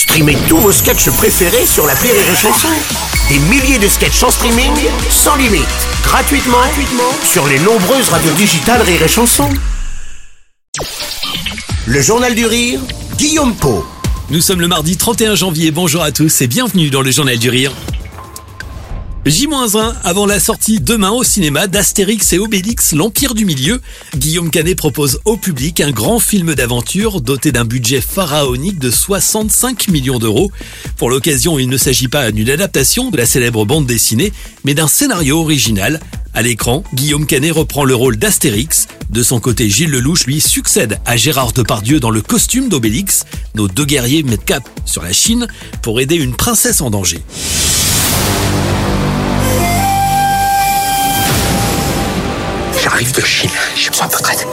Streamez tous vos sketchs préférés sur la Rire et Chanson. Des milliers de sketchs en streaming, sans limite, gratuitement, sur les nombreuses radios digitales Rire et Chanson. Le Journal du Rire, Guillaume Po. Nous sommes le mardi 31 janvier, bonjour à tous et bienvenue dans le Journal du Rire. J-1 avant la sortie demain au cinéma d'Astérix et Obélix, l'Empire du Milieu. Guillaume Canet propose au public un grand film d'aventure doté d'un budget pharaonique de 65 millions d'euros. Pour l'occasion, il ne s'agit pas d'une adaptation de la célèbre bande dessinée, mais d'un scénario original. À l'écran, Guillaume Canet reprend le rôle d'Astérix. De son côté, Gilles Lelouch lui succède à Gérard Depardieu dans le costume d'Obélix. Nos deux guerriers mettent cap sur la Chine pour aider une princesse en danger. J'arrive de Chine, j'ai besoin de votre aide.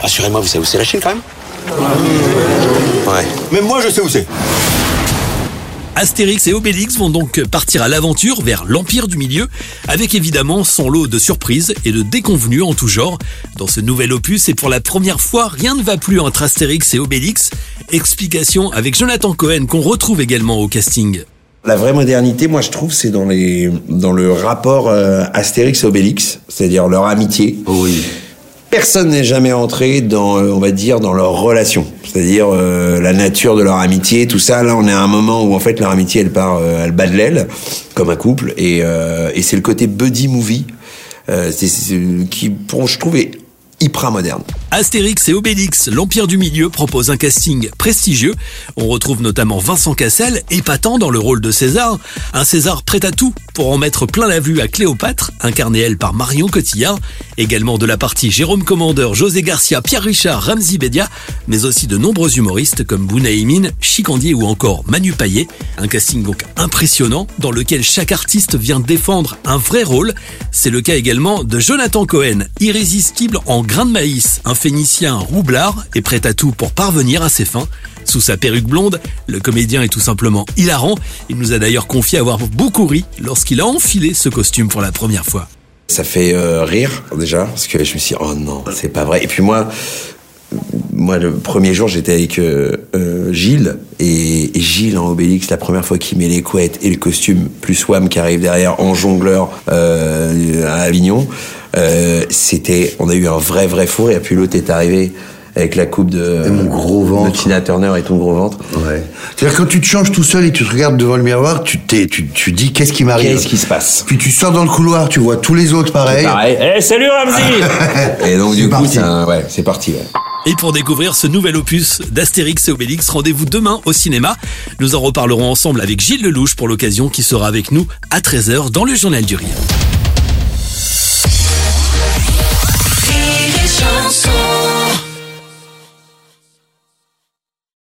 Rassurez-moi, vous savez où c'est la Chine quand même Ouais. Même moi, je sais où c'est. Astérix et Obélix vont donc partir à l'aventure vers l'Empire du Milieu, avec évidemment son lot de surprises et de déconvenues en tout genre. Dans ce nouvel opus, et pour la première fois, rien ne va plus entre Astérix et Obélix. Explication avec Jonathan Cohen qu'on retrouve également au casting. La vraie modernité, moi, je trouve, c'est dans les dans le rapport euh, Astérix et Obélix, c'est-à-dire leur amitié. Oui. Personne n'est jamais entré dans, euh, on va dire, dans leur relation, c'est-à-dire euh, la nature de leur amitié, tout ça. Là, on est à un moment où en fait leur amitié, elle part, euh, elle bat de l'aile, comme un couple, et, euh, et c'est le côté buddy movie. Euh, c'est- qui, pour, je trouve, est hyper moderne. Astérix et Obélix, l'Empire du Milieu propose un casting prestigieux. On retrouve notamment Vincent Cassel, épatant dans le rôle de César. Un César prêt à tout pour en mettre plein la vue à Cléopâtre, incarnée elle par Marion Cotillard. Également de la partie Jérôme Commandeur, José Garcia, Pierre Richard, Ramzi Bedia, mais aussi de nombreux humoristes comme Bounaïmin, Chicandier ou encore Manu Payet. Un casting donc impressionnant dans lequel chaque artiste vient défendre un vrai rôle. C'est le cas également de Jonathan Cohen, irrésistible en grain de maïs, un phénicien roublard et prêt à tout pour parvenir à ses fins. Sous sa perruque blonde, le comédien est tout simplement hilarant. Il nous a d'ailleurs confié avoir beaucoup ri lorsqu'il a enfilé ce costume pour la première fois. Ça fait euh, rire déjà, parce que je me suis dit, oh non, c'est pas vrai. Et puis moi, moi le premier jour, j'étais avec euh, euh, Gilles, et, Gilles en Obélix, la première fois qu'il met les couettes et le costume, plus Wham qui arrive derrière en jongleur à Avignon, c'était, on a eu un vrai vrai four, et puis l'autre est arrivé avec la coupe de, Et mon gros ventre. de Tina Turner et ton gros ventre. Ouais. C'est-à-dire quand tu te changes tout seul et tu te regardes devant le miroir, tu t'es, tu, tu dis qu'est-ce qui m'arrive? Qu'est-ce qui se passe? Puis tu sors dans le couloir, tu vois tous les autres pareil. Pareil. Eh salut Ramzi Et donc du coup, parti. c'est un- ouais, c'est parti. ouais. Et pour découvrir ce nouvel opus d'Astérix et Obélix, rendez-vous demain au cinéma. Nous en reparlerons ensemble avec Gilles Lelouch pour l'occasion qui sera avec nous à 13h dans le Journal du Rire.